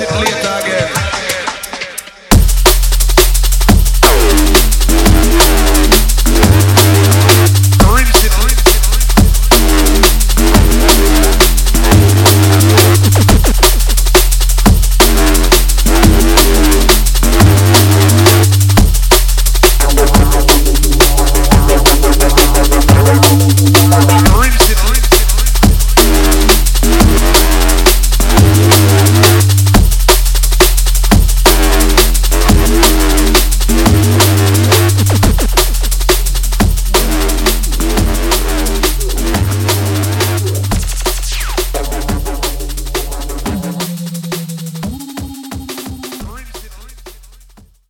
it later.